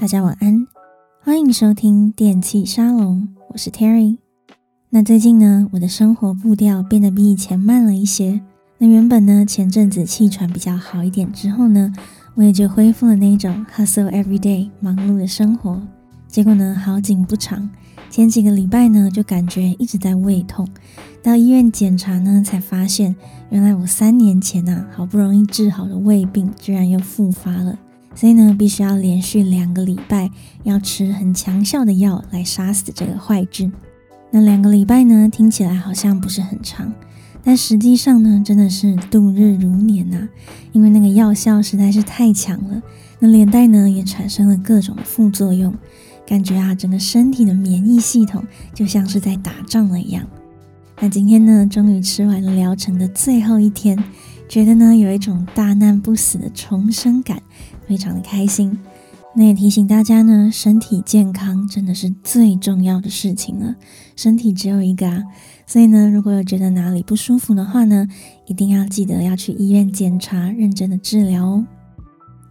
大家晚安，欢迎收听电器沙龙，我是 Terry。那最近呢，我的生活步调变得比以前慢了一些。那原本呢，前阵子气喘比较好一点之后呢，我也就恢复了那种 hustle every day 忙碌的生活。结果呢，好景不长，前几个礼拜呢，就感觉一直在胃痛，到医院检查呢，才发现原来我三年前呐、啊，好不容易治好的胃病，居然又复发了。所以呢，必须要连续两个礼拜要吃很强效的药来杀死这个坏菌。那两个礼拜呢，听起来好像不是很长，但实际上呢，真的是度日如年呐、因为那个药效实在是太强了，那连带呢也产生了各种副作用，感觉啊，整个身体的免疫系统就像是在打仗了一样。那今天呢，终于吃完了疗程的最后一天，觉得呢有一种大难不死的重生感。非常的开心，那也提醒大家呢，身体健康真的是最重要的事情了。身体只有一个啊，所以呢，如果有觉得哪里不舒服的话呢，一定要记得要去医院检查，认真的治疗哦。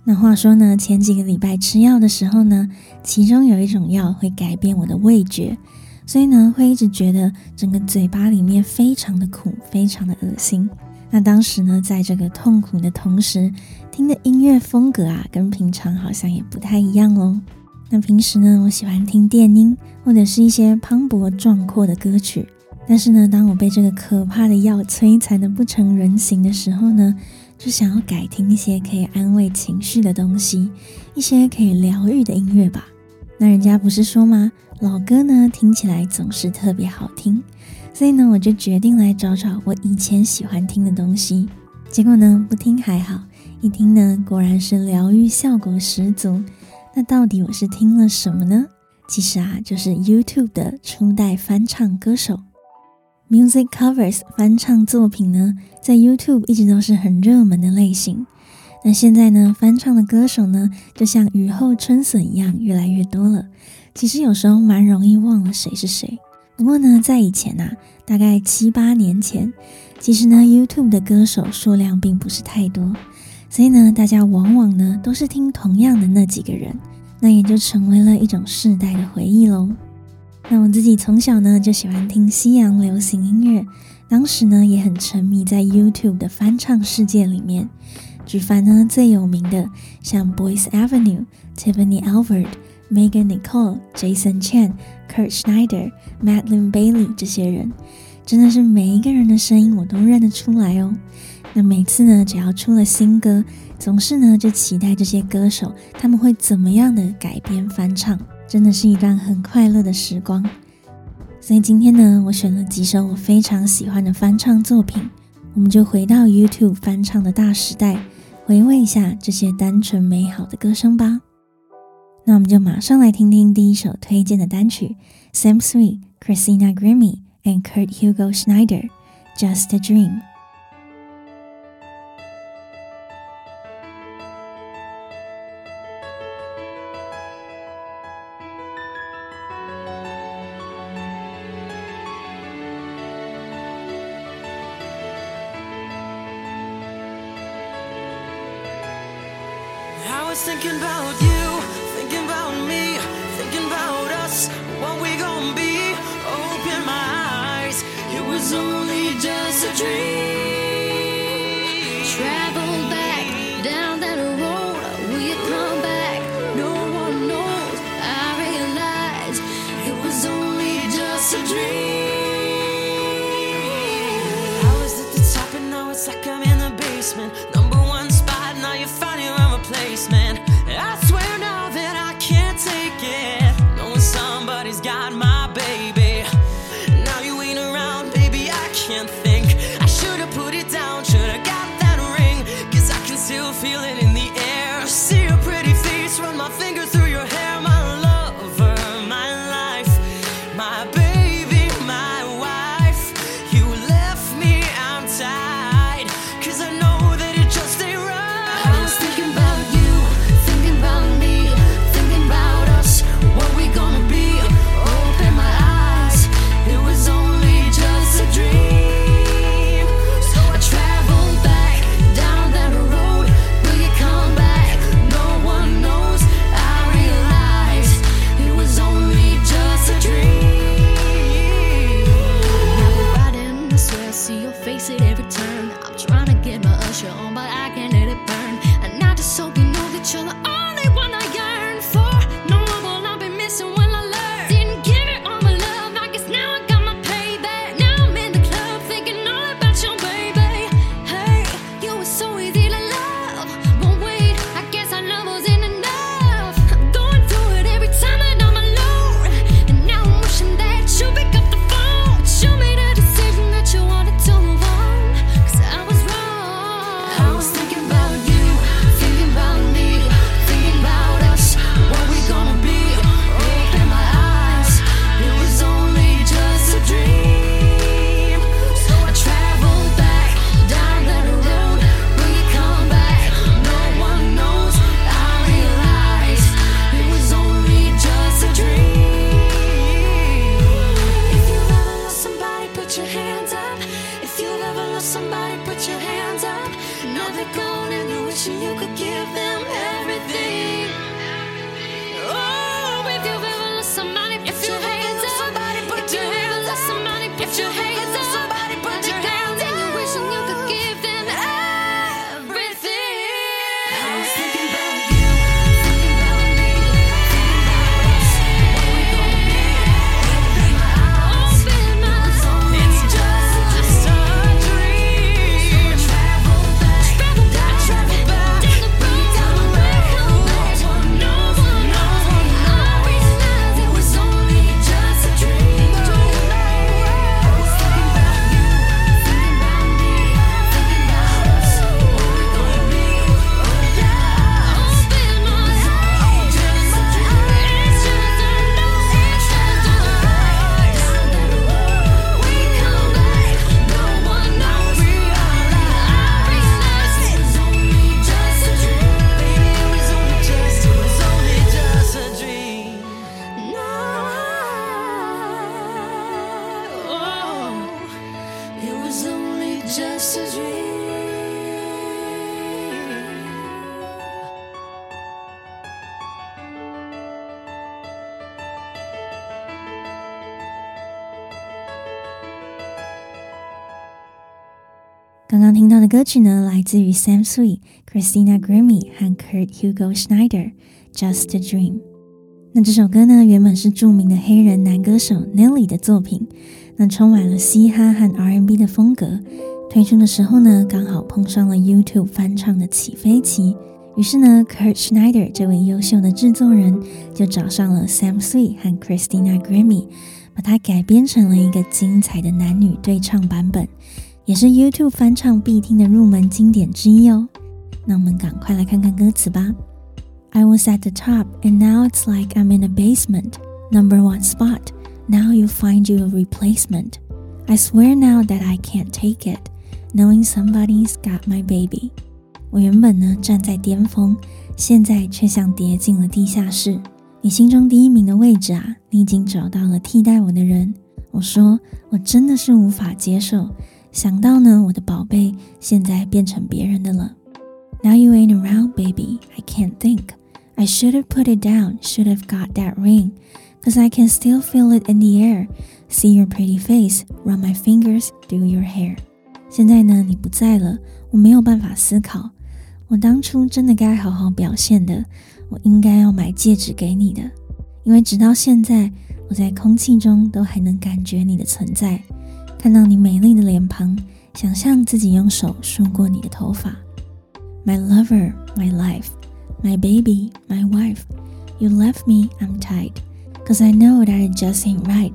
那话说呢，前几个礼拜吃药的时候呢，其中有一种药会改变我的味觉，所以呢，会一直觉得整个嘴巴里面非常的苦，非常的恶心。那当时呢，在这个痛苦的同时，听的音乐风格啊，跟平常好像也不太一样哦。那平时呢，我喜欢听电音或者是一些磅礴壮阔的歌曲，但是呢，当我被这个可怕的药摧残的不成人形的时候呢，就想要改听一些可以安慰情绪的东西，一些可以疗愈的音乐吧。那人家不是说吗？老歌呢，听起来总是特别好听。所以呢，我就决定来找找我以前喜欢听的东西。结果呢，不听还好，一听呢，果然是疗愈效果十足。那到底我是听了什么呢？其实啊，就是 YouTube 的初代翻唱歌手。Music covers 翻唱作品呢，在 YouTube 一直都是很热门的类型。那现在呢，翻唱的歌手呢，就像雨后春笋一样，越来越多了。其实有时候蛮容易忘了谁是谁。不过呢，在以前啊，大概七八年前，其实呢，YouTube 的歌手数量并不是太多，所以呢，大家往往呢都是听同样的那几个人，那也就成为了一种世代的回忆喽。那我自己从小呢就喜欢听西洋流行音乐，当时呢也很沉迷在 YouTube 的翻唱世界里面，举凡呢最有名的像 Boys Avenue、Tiffany Alford。Megan Nicole、Jason Chan、Kurt Schneider、Madeline Bailey 这些人，真的是每一个人的声音我都认得出来哦。那每次呢，只要出了新歌，总是呢就期待这些歌手他们会怎么样的改编翻唱，真的是一段很快乐的时光。所以今天呢，我选了几首我非常喜欢的翻唱作品，我们就回到 YouTube 翻唱的大时代，回味一下这些单纯美好的歌声吧。那我们就马上来听听第一首推荐的单曲，Sam Smith、Christina Grimmie and Kurt Hugo Schneider，《Just a Dream》。 曲呢，来自于 Sam Smith、Christina Grimmie 和 Kurt Hugo Schneider，《Just a Dream》。那这首歌呢，原本是著名的黑人男歌手 Nelly 的作品，那充满了嘻哈和 R&B 的风格。推出的时候呢，刚好碰上了 YouTube 翻唱的起飞期，于是呢，Kurt Schneider 这位优秀的制作人就找上了 Sam Smith 和 Christina Grimmie，把它改编成了一个精彩的男女对唱版本。也是 YouTube 翻唱必听的入门经典之一哦。那我们赶快来看看歌词吧。I was at the top, and now it's like I'm in a basement. Number one spot, now you find you a replacement. I swear now that I can't take it, knowing somebody's got my baby. 我原本呢站在巅峰，现在却像跌进了地下室。你心中第一名的位置啊，你已经找到了替代我的人。我说，我真的是无法接受。 想到呢，我的宝贝现在变成别人的了。Now you ain't around, baby. I can't think. I should have put it down. Should have got that ring. Cause I can still feel it in the air. See your pretty face. Run my fingers through your hair. 现在呢，你不在了，我没有办法思考。我当初真的该好好表现的，我应该要买戒指给你的，因为直到现在，我在空气中都还能感觉你的存在。看到你美丽的脸庞，想象自己用手梳过你的头发。My lover, my life, my baby, my wife. You left me, I'm tied, cause I know that it just ain't right.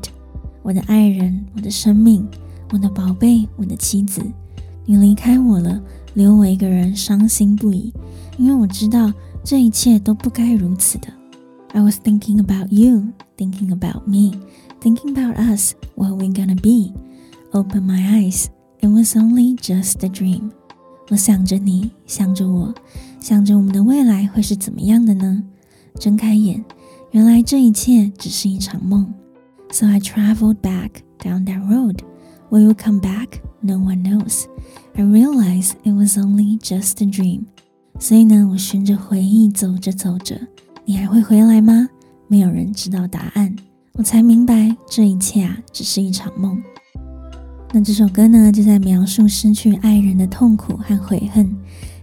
我的爱人，我的生命，我的宝贝，我的妻子，你离开我了，留我一个人伤心不已，因为我知道这一切都不该如此的。I was thinking about you, thinking about me, thinking about us, what we gonna be. Open my eyes, it was only just a dream. 我想着你，想着我，想着我们的未来会是怎么样的呢？睁开眼，原来这一切只是一场梦。So I traveled back down that road. Will you come back? No one knows. I realized it was only just a dream. 所以呢，我循着回忆走着走着，你还会回来吗？没有人知道答案。我才明白，这一切啊，只是一场梦。 那这首歌呢，就在描述失去爱人的痛苦和悔恨，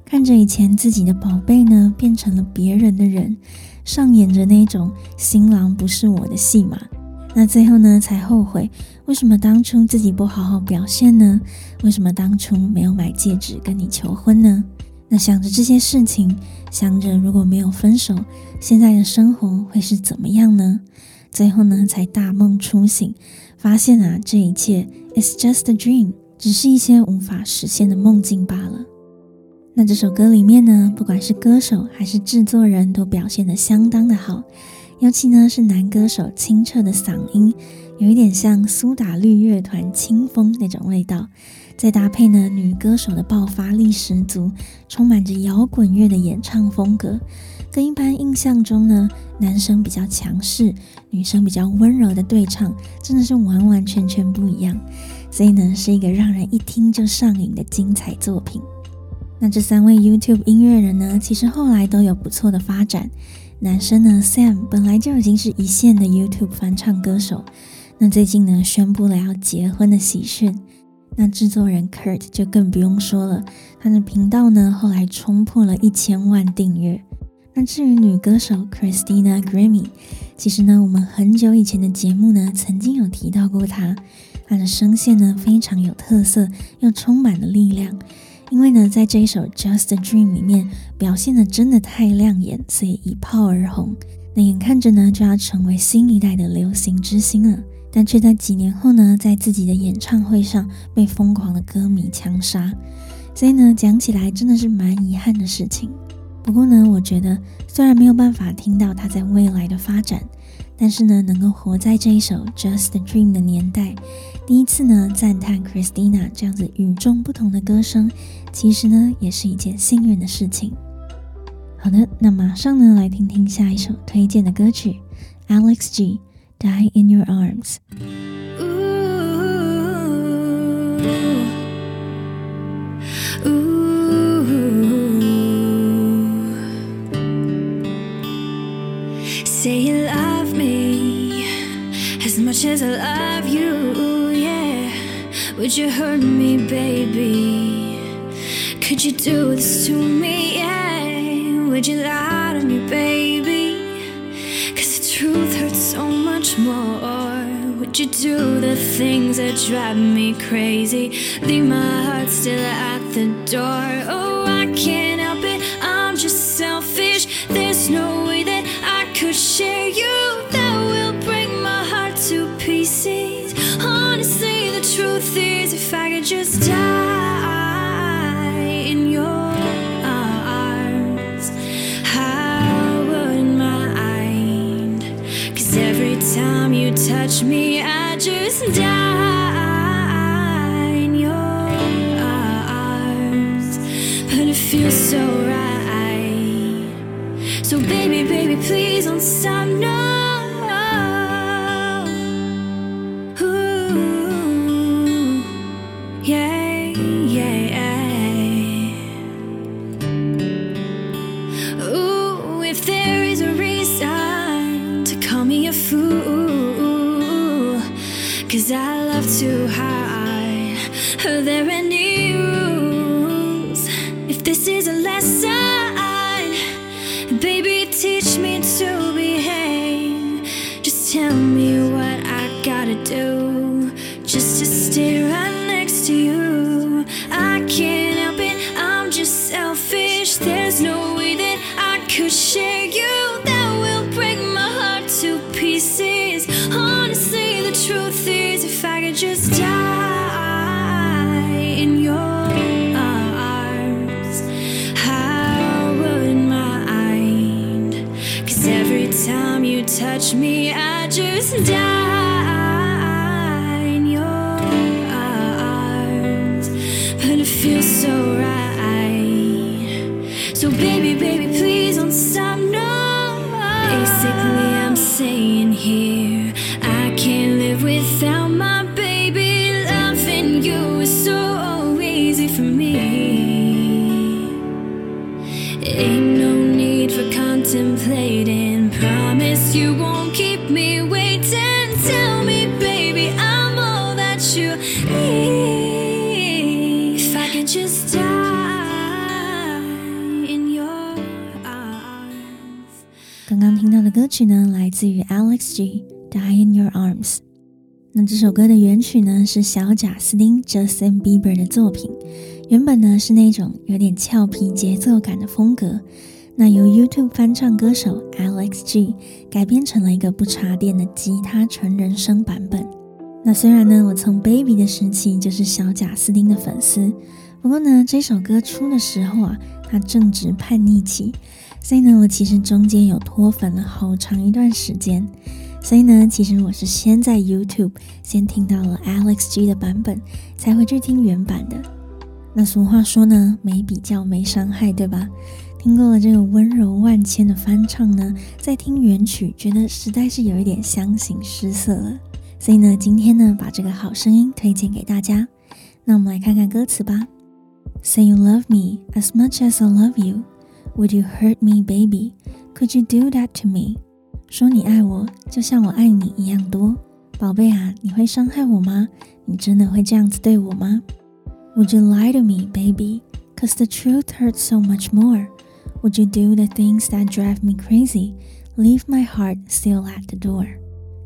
看着以前自己的宝贝呢，变成了别人的人，上演着那种新郎不是我的戏码。那最后呢，才后悔为什么当初自己不好好表现呢？为什么当初没有买戒指跟你求婚呢？那想着这些事情，想着如果没有分手，现在的生活会是怎么样呢？最后呢，才大梦初醒。发现啊，这一切 is just a dream，只是一些无法实现的梦境罢了。那这首歌里面呢，不管是歌手还是制作人都表现得相当的好，尤其呢是男歌手清澈的嗓音，有一点像苏打绿乐团清风那种味道，再搭配呢女歌手的爆发力十足，充满着摇滚乐的演唱风格。跟一般印象中呢，男生比较强势，女生比较温柔的对唱，真的是完完全全不一样。所以呢，是一个让人一听就上瘾的精彩作品。那这三位 YouTube 音乐人呢，其实后来都有不错的发展。男生呢，Sam 本来就已经是一线的 YouTube 翻唱歌手，那最近呢，宣布了要结婚的喜讯。那制作人 Kurt 就更不用说了，他的频道呢，后来冲破了一千万订阅。那至于女歌手 Christina Grimmie，其实呢，我们很久以前的节目呢，曾经有提到过她。她的声线呢，非常有特色，又充满了力量。因为呢，在这一首《Just a Dream》里面，表现的真的太亮眼，所以一炮而红。那眼看着呢，就要成为新一代的流行之星了，但却在几年后呢，在自己的演唱会上被疯狂的歌迷枪杀。所以呢，讲起来真的是蛮遗憾的事情。不过呢，我觉得虽然没有办法听到他在未来的发展，但是呢，能够活在这一首《Just a Dream》的年代，第一次呢赞叹 Christina 这样子与众不同的歌声，其实呢也是一件幸运的事情。好的，那马上呢来听听下一首推荐的歌曲，Alex G《Die in Your Arms》。Would you hurt me, baby? Could you do this to me? Yeah. Would you lie to me, baby? Cause the truth hurts so much more. Would you do the things that drive me crazy? Leave my heart still at the door. Oh, I can't cause I love to hide. Are there any do, just to stay right next to you. I can't help it, I'm just selfish. There's no way that I could share you. That will break my heart to pieces. Honestly, the truth is, if I could just die in your arms, I wouldn't mind. Cause every time you touch me, I just die live without my baby. Loving you is so easy for me. Ain't no need for contemplating. Promise you won't keep me waiting. Tell me, baby, I'm all that you need. If I could just die in your arms. 刚刚听到的歌曲呢，来自于 Alex G，《Die in Your Arms》。 那这首歌的原曲呢，是小贾斯汀 （Justin Bieber） 的作品。原本呢是那种有点俏皮节奏感的风格，那由 YouTube 翻唱歌手 Alex G 改编成了一个不插电的吉他纯人声版本。那虽然呢，我从 Baby 的时期就是小贾斯汀的粉丝，不过呢，这首歌出的时候啊，他正值叛逆期，所以呢，我其实中间有脱粉了好长一段时间。所以呢，其实我是先在 YouTube 先听到了 Alex G 的版本，才回去听原版的。那俗话说呢，没比较没伤害，对吧？听过了这个温柔万千的翻唱呢，再听原曲，觉得实在是有一点相形失色了。所以呢，今天呢，把这个好声音推荐给大家。那我们来看看歌词吧。Say you love me as much as I love you. Would you hurt me, baby? Could you do that to me? 说你爱我，就像我爱你一样多，宝贝啊，你会伤害我吗？你真的会这样子对我吗？Would you lie to me, baby? Cause the truth hurts so much more. Would you do the things that drive me crazy? Leave my heart still at the door.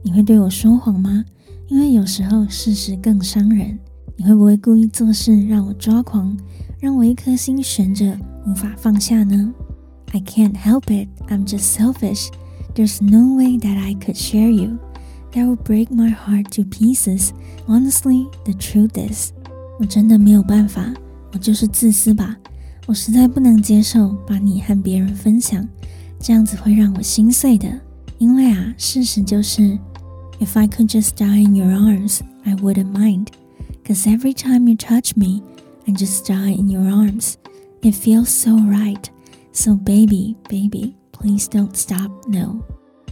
你会对我说谎吗？因为有时候事实更伤人。你会不会故意做事让我抓狂，让我一颗心悬着无法放下呢？I can't help it. I'm just selfish. There's no way that I could share you. That would break my heart to pieces. Honestly, the truth is，我真的没有办法，我就是自私吧。我实在不能接受把你和别人分享，这样子会让我心碎的。因为啊，事实就是，If I could just die in your arms, I wouldn't mind. Cause every time you touch me, I just die in your arms. It feels so right. So baby, baby. Please don't stop, no。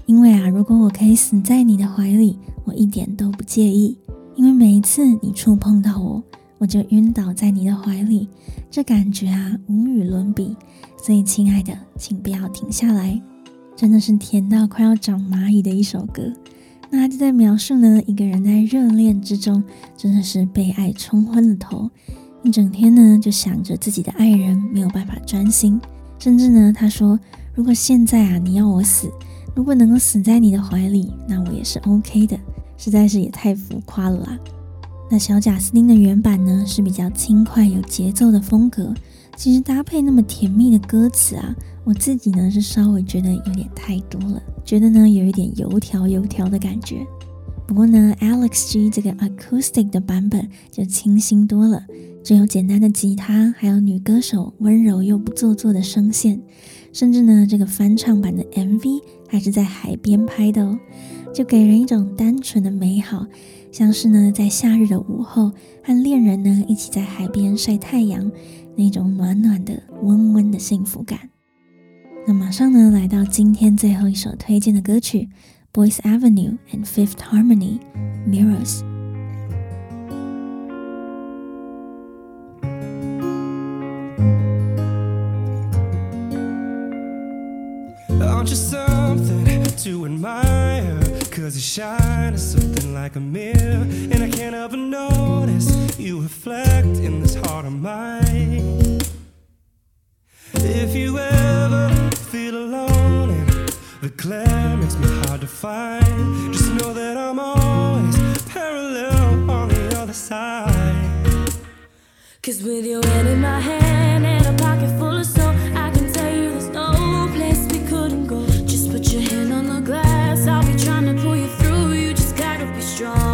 因为啊，如果我可以死在你的怀里，我一点都不介意。因为每一次你触碰到我，我就晕倒在你的怀里，这感觉啊，无与伦比。所以，亲爱的，请不要停下来。真的是甜到快要长蚂蚁的一首歌。那就在描述呢，一个人在热恋之中，真的是被爱冲昏了头，一整天呢就想着自己的爱人，没有办法专心。甚至呢，他说：“如果现在啊你要我死，如果能够死在你的怀里，那我也是 OK 的。”实在是也太浮夸了啦。那小贾斯汀的原版呢是比较轻快有节奏的风格，其实搭配那么甜蜜的歌词啊，我自己呢是稍微觉得有点太多了，觉得呢有一点油条油条的感觉。不过呢，Alex G 这个 acoustic 的版本就清新多了，只有简单的吉他，还有女歌手温柔又不做作的声线，甚至呢，这个翻唱版的 MV 还是在海边拍的哦，就给人一种单纯的美好，像是呢在夏日的午后和恋人呢一起在海边晒太阳，那种暖暖的、温温的幸福感。那马上呢来到今天最后一首推荐的歌曲。Boys Avenue and Fifth Harmony, Mirrors. Aren't something to admire? Cause you shine as something like a mirror. And I can't but notice you reflect in this heart of mine. If you ever feel alone and the glare makes me hard to find. Just know that I'm always parallel on the other side. Cause with your hand in my hand and a pocket full of strong.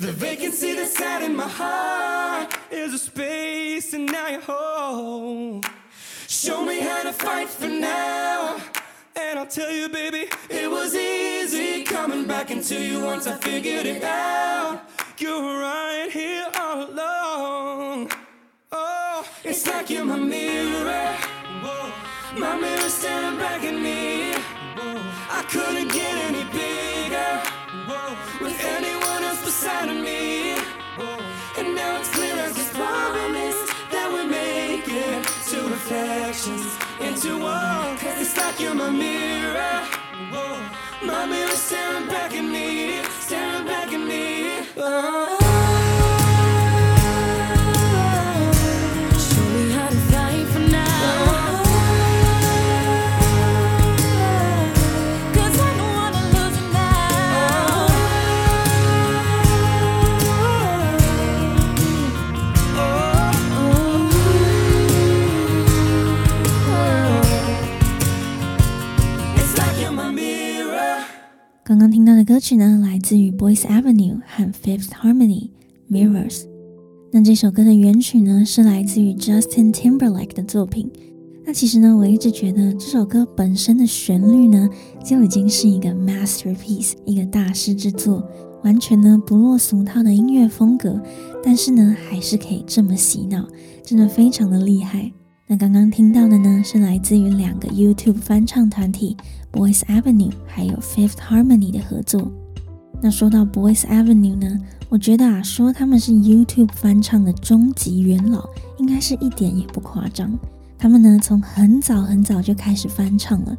The vacancy that's sat in my heart is a space and now you hold. Show me how to fight for now. And I'll tell you, baby, it was easy coming back into you once I figured it out. You're right here all along. Oh, it's like you're my mirror. My mirror staring back at me. I couldn't get any bigger reflections into one. Cause it's like you're my mirror. My mirror staring back at me, staring back at me. Oh. 刚刚听到的歌曲呢，来自于 Boys Avenue 和 Fifth Harmony Mirrors。那这首歌的原曲呢，是来自于 Justin Timberlake 的作品。那其实呢，我一直觉得这首歌本身的旋律呢，就已经是一个 masterpiece，一个大师之作，完全呢不落俗套的音乐风格，但是呢，还是可以这么洗脑，真的非常的厉害。那刚刚听到的呢，是来自于两个 YouTube 翻唱团体 Boys Avenue 还有 Fifth Harmony 的合作。那说到 Boys Avenue 呢，我觉得啊，说他们是 YouTube 翻唱的终极元老，应该是一点也不夸张。他们呢，从很早很早就开始翻唱了，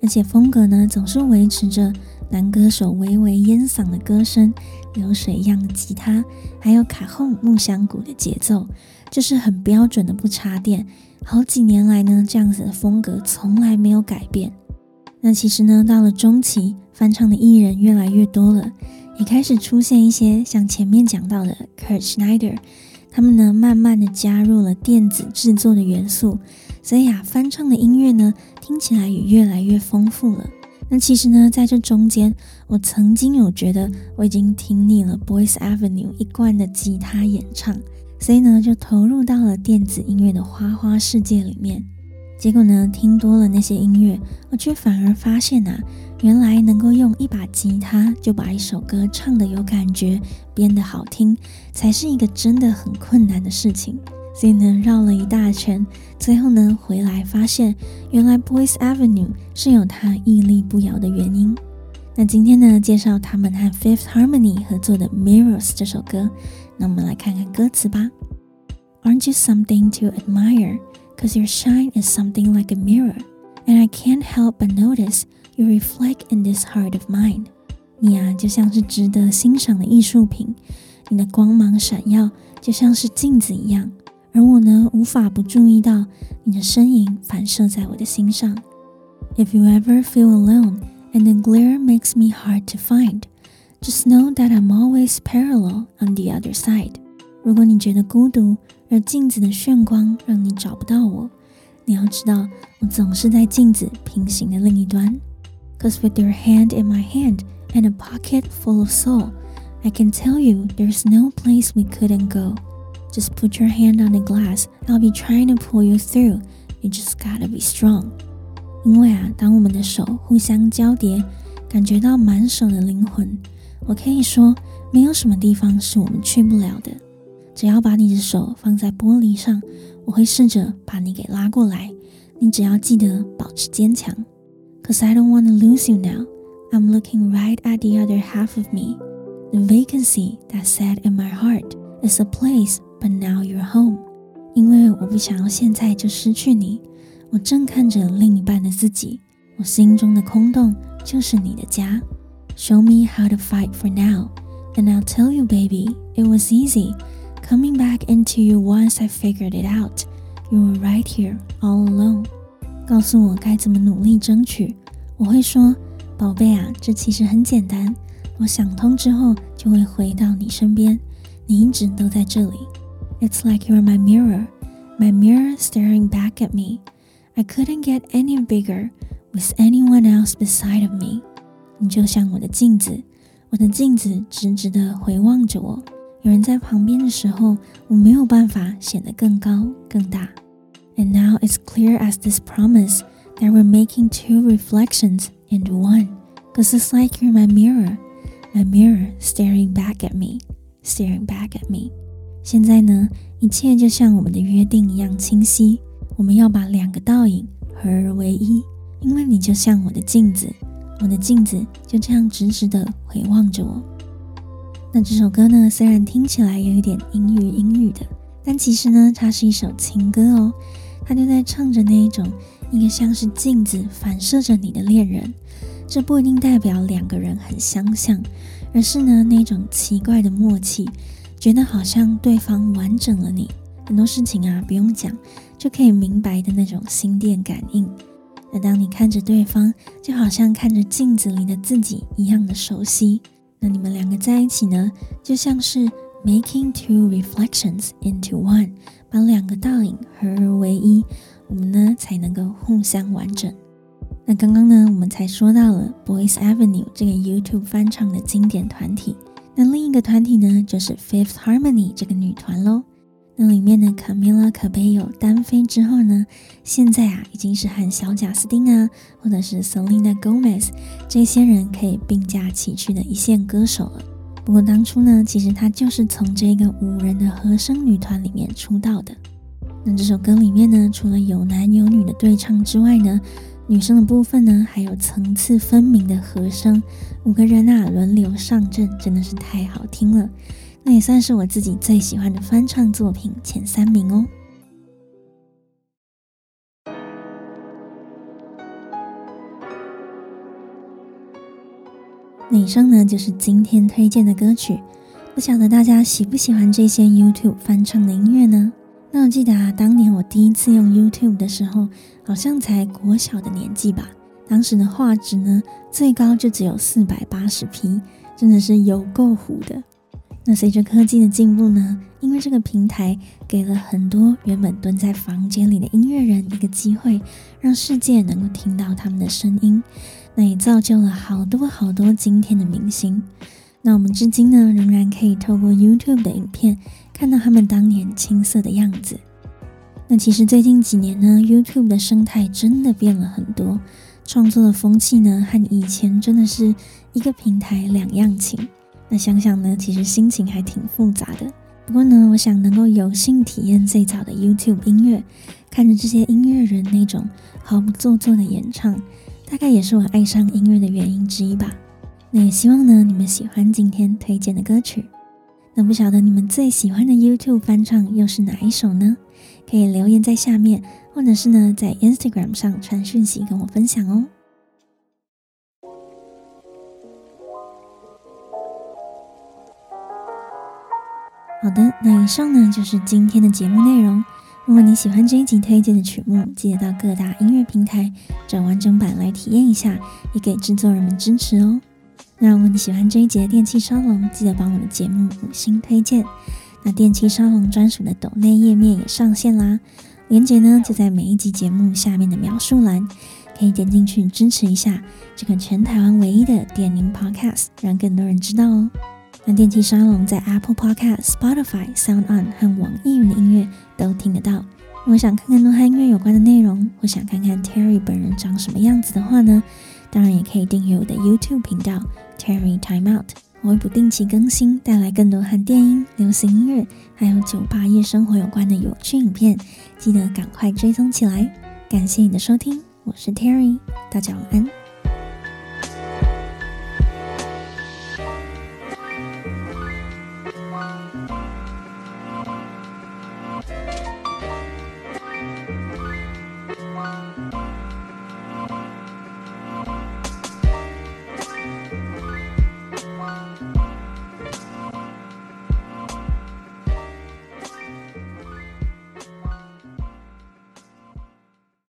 而且风格呢，总是维持着男歌手微微烟嗓的歌声、流水一样的吉他，还有卡后木箱鼓的节奏，就是很标准的不插电。好几年来呢，这样子的风格从来没有改变。那其实呢，到了中期，翻唱的艺人越来越多了，也开始出现一些像前面讲到的 Kurt Schneider。他们呢，慢慢的加入了电子制作的元素，所以啊，翻唱的音乐呢，听起来也越来越丰富了。那其实呢，在这中间，我曾经有觉得我已经听腻了 Boys Avenue 一贯的吉他演唱，所以呢，就投入到了电子音乐的花花世界里面。结果呢，听多了那些音乐，我却反而发现啊，原来能够用一把吉他就把一首歌唱得有感觉，编得好听，才是一个真的很困难的事情。所以呢，绕了一大圈，最后呢，回来发现，原来 Boys Avenue 是有它屹立不摇的原因。那今天呢，介绍他们和 Fifth Harmony 合作的 Mirrors 这首歌，那我们来看看歌词吧。Aren't you something to admire? Cause your shine is something like a mirror, and I can't help but notice you reflect in this heart of mine. 你啊，就像是值得欣赏的艺术品，你的光芒闪耀，就像是镜子一样。而我呢，无法不注意到你的身影反射在我的心上。If you ever feel alone and the glare makes me hard to find, just know that I'm always parallel on the other side. 如果你觉得孤独，而镜子的炫光让你找不到我，你要知道，我总是在镜子平行的另一端。Cause with your hand in my hand and a pocket full of soul, I can tell you there's no place we couldn't go. Just put your hand on the glass, I'll be trying to pull you through. You just gotta be strong. 因为啊，当我们的手互相交叠，感觉到满手的灵魂， 我可以说，没有什么地方是我们去不了的。只要把你的手放在玻璃上，我会试着把你给拉过来。你只要记得保持坚强。Cause I don't wanna lose you now. I'm looking right at the other half of me. The vacancy that sat in my heart is a place, but now you're home. 因为我不想要现在就失去你，我正看着另一半的自己。我心中的空洞就是你的家。Show me how to fight for now, and I'll tell you, baby, it was easy. Coming back into you once I figured it out, you were right here all alone. 告诉我该怎么努力争取，我会说，宝贝啊，这其实很简单。我想通之后就会回到你身边，你一直都在这里。It's like you're my mirror, my mirror staring back at me. I couldn't get any bigger with anyone else beside of me. 你就像我的镜子，我的镜子直直的回望着我。有人在旁边的时候，我没有办法显得更高更大。And now it's clear as this promise that we're making two reflections into one. Cause it's like you're my mirror, my mirror staring back at me, staring back at me. 现在呢，一切就像我们的约定一样清晰。我们要把两个倒影合而为一，因为你就像我的镜子，我的镜子就这样直直的回望着我。那这首歌呢，虽然听起来有一点阴郁阴郁的，但其实呢，它是一首情歌哦。它就在唱着那一种，一个像是镜子反射着你的恋人。这不一定代表两个人很相像，而是呢，那种奇怪的默契，觉得好像对方完整了你。很多事情啊，不用讲就可以明白的那种心电感应。那当你看着对方，就好像看着镜子里的自己一样的熟悉。那你们两个在一起呢，就像是 making two reflections into one，把两个倒影合而为一，我们呢才能够互相完整。那刚刚呢，我们才说到了 Boys Avenue 这个 YouTube 翻唱的经典团体。那另一个团体呢，就是 Fifth Harmony 这个女团喽。那里面的 Camila Cabello 单飞之后呢，现在啊已经是和小贾斯汀啊，或者是 Selena Gomez 这些人可以并驾齐驱的一线歌手了。不过当初呢，其实她就是从这个五人的和声女团里面出道的。那这首歌里面呢，除了有男有女的对唱之外呢，女生的部分呢，还有层次分明的和声，五个人啊轮流上阵，真的是太好听了。那也算是我自己最喜欢的翻唱作品前三名哦。那以上呢，就是今天推荐的歌曲，不晓得大家喜不喜欢这些 YouTube 翻唱的音乐呢？那我记得啊，当年我第一次用 YouTube 的时候，好像才国小的年纪吧，当时的画质呢，最高就只有四百八十 P，真的是有够糊的。那随着科技的进步呢，因为这个平台给了很多原本蹲在房间里的音乐人一个机会，让世界能够听到他们的声音。那也造就了好多好多今天的明星。那我们至今呢，仍然可以透过 YouTube 的影片看到他们当年青涩的样子。那其实最近几年呢，YouTube 的生态真的变了很多，创作的风气呢，和以前真的是一个平台两样情。那想想呢，其实心情还挺复杂的。不过呢，我想能够有幸体验最早的 YouTube 音乐，看着这些音乐人那种毫不做作的演唱，大概也是我爱上音乐的原因之一吧。那也希望呢，你们喜欢今天推荐的歌曲。那不晓得你们最喜欢的 YouTube 翻唱又是哪一首呢？可以留言在下面，或者是呢，在 Instagram 上传讯息跟我分享哦。好的，那以上呢就是今天的节目内容。如果你喜欢这一集推荐的曲目，记得到各大音乐平台找完整版来体验一下，也给制作人们支持哦。那如果你喜欢这一集的电气沙龙，记得帮我的节目五星推荐。那电气沙龙专属的抖内页面也上线啦，链接呢就在每一集节目下面的描述栏，可以点进去支持一下这个全台湾唯一的电音 Podcast，让更多人知道哦。那电气沙龙在 Apple Podcast、Spotify、Sound On 和网易云的音乐都听得到。如果想看更多和音乐有关的内容，或想看看 Terry 本人长什么样子的话呢，当然也可以订阅我的 YouTube 频道 Terry Time Out，我会不定期更新，带来更多和电音、流行音乐还有酒吧夜生活有关的有趣影片，记得赶快追踪起来。感谢你的收听，我是 Terry，大家晚安。